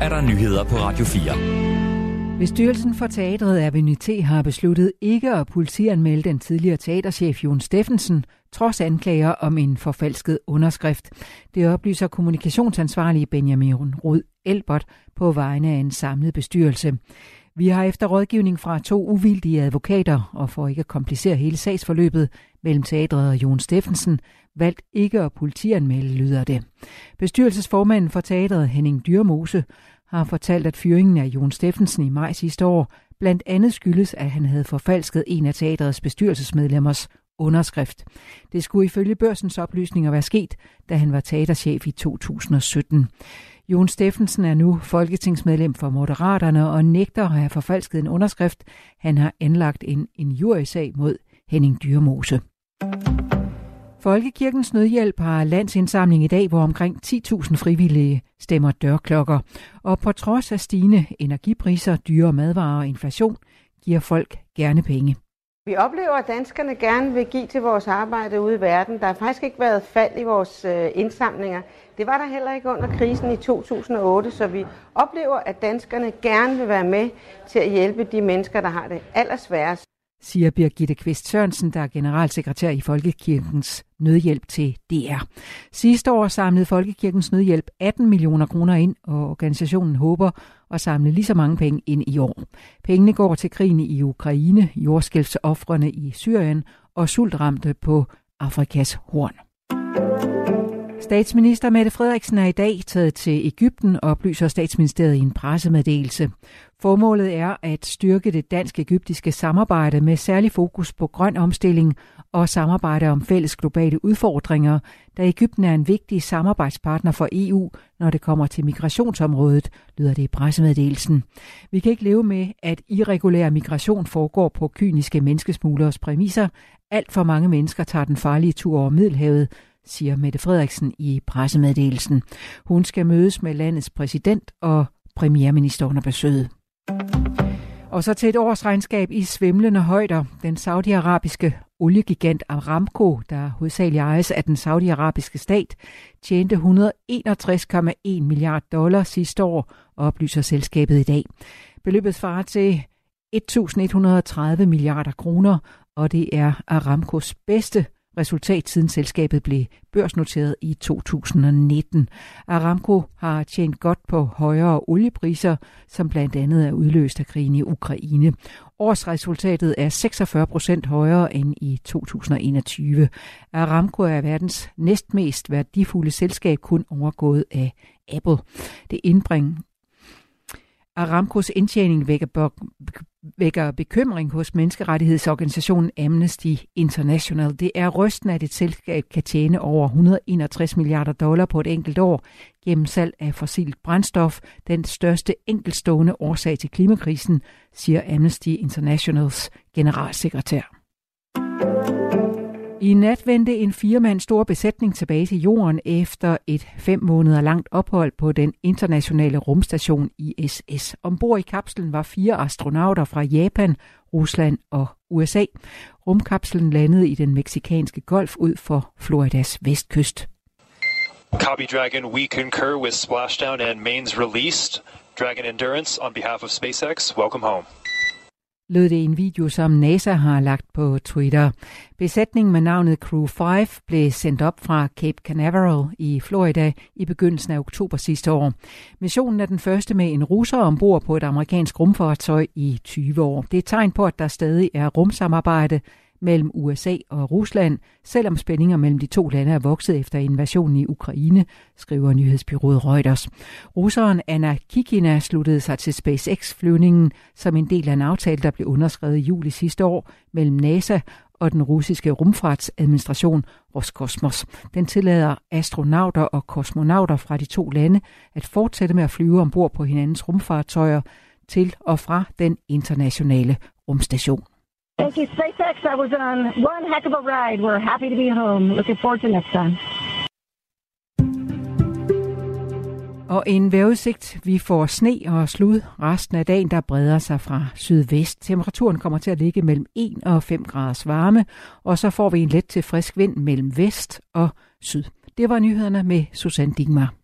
er der nyheder på Radio 4. Bestyrelsen for teatret Avenité har besluttet ikke at politianmelde den tidligere teaterchef Jon Steffensen, trods anklager om en forfalsket underskrift. Det oplyser kommunikationsansvarlige Benjamin Rud Elbert på vegne af en samlet bestyrelse. Vi har efter rådgivning fra to uvildige advokater, og for ikke at komplicere hele sagsforløbet mellem teatret og Jon Steffensen, valgt ikke at politianmelde, lyder det. Bestyrelsesformanden for teatret, Henning Dyrmose, har fortalt, at fyringen af Jon Steffensen i maj sidste år blandt andet skyldes, at han havde forfalsket en af teatrets bestyrelsesmedlemmers underskrift. Det skulle ifølge børsens oplysninger være sket, da han var teaterchef i 2017. Jon Steffensen er nu folketingsmedlem for Moderaterne og nægter at have forfalsket en underskrift. Han har anlagt en injuriesag mod Henning Dyrmose. Folkekirkens Nødhjælp har landsindsamling i dag, hvor omkring 10.000 frivillige stemmer dørklokker. Og på trods af stigende energipriser, dyre madvarer og inflation, giver folk gerne penge. Vi oplever, at danskerne gerne vil give til vores arbejde ude i verden. Der har faktisk ikke været fald i vores øh, indsamlinger. Det var der heller ikke under krisen i 2008, så vi oplever, at danskerne gerne vil være med til at hjælpe de mennesker, der har det allersværest siger Birgitte Kvist Sørensen, der er generalsekretær i Folkekirkens Nødhjælp til DR. Sidste år samlede Folkekirkens Nødhjælp 18 millioner kroner ind, og organisationen håber at samle lige så mange penge ind i år. Pengene går til krigen i Ukraine, jordskælvsoffrene i Syrien og sultramte på Afrikas horn. Statsminister Mette Frederiksen er i dag taget til Ægypten, oplyser statsministeriet i en pressemeddelelse. Formålet er at styrke det dansk-ægyptiske samarbejde med særlig fokus på grøn omstilling og samarbejde om fælles globale udfordringer, da Ægypten er en vigtig samarbejdspartner for EU, når det kommer til migrationsområdet, lyder det i pressemeddelelsen. Vi kan ikke leve med, at irregulær migration foregår på kyniske menneskesmuglers præmisser. Alt for mange mennesker tager den farlige tur over Middelhavet, siger Mette Frederiksen i pressemeddelelsen. Hun skal mødes med landets præsident og premierminister under besøget. Og så til et årsregnskab i svimlende højder. Den saudiarabiske oliegigant Aramco, der hovedsageligt ejes af den saudiarabiske stat, tjente 161,1 milliard dollar sidste år, oplyser selskabet i dag. Beløbet svarer til 1.130 milliarder kroner, og det er Aramcos bedste resultat siden selskabet blev børsnoteret i 2019. Aramco har tjent godt på højere oliepriser, som blandt andet er udløst af krigen i Ukraine. Årsresultatet er 46 procent højere end i 2021. Aramco er verdens næstmest værdifulde selskab, kun overgået af Apple. Det indbringer Aramcos indtjening vækker, vækker bekymring hos menneskerettighedsorganisationen Amnesty International. Det er rysten, at et selskab kan tjene over 161 milliarder dollar på et enkelt år gennem salg af fossilt brændstof, den største enkeltstående årsag til klimakrisen, siger Amnesty Internationals generalsekretær. I nat vendte en firemand stor besætning tilbage til jorden efter et fem måneder langt ophold på den internationale rumstation ISS. Ombord i kapslen var fire astronauter fra Japan, Rusland og USA. Rumkapslen landede i den meksikanske golf ud for Floridas vestkyst. Copy Dragon, we concur with splashdown and mains released. Dragon Endurance on behalf of SpaceX, welcome home lød det i en video, som NASA har lagt på Twitter. Besætningen med navnet Crew 5 blev sendt op fra Cape Canaveral i Florida i begyndelsen af oktober sidste år. Missionen er den første med en russer ombord på et amerikansk rumfartøj i 20 år. Det er et tegn på, at der stadig er rumsamarbejde mellem USA og Rusland, selvom spændinger mellem de to lande er vokset efter invasionen i Ukraine, skriver nyhedsbyrået Reuters. Russeren Anna Kikina sluttede sig til SpaceX-flyvningen som en del af en aftale, der blev underskrevet i juli sidste år mellem NASA og den russiske rumfartsadministration Roskosmos. Den tillader astronauter og kosmonauter fra de to lande at fortsætte med at flyve ombord på hinandens rumfartøjer til og fra den internationale rumstation. Thank you, SpaceX. I was on one heck of a ride. We're happy to be home. Looking forward to next time. Og en vejrudsigt. Vi får sne og slud resten af dagen, der breder sig fra sydvest. Temperaturen kommer til at ligge mellem 1 og 5 graders varme, og så får vi en let til frisk vind mellem vest og syd. Det var nyhederne med Susanne Dingmar.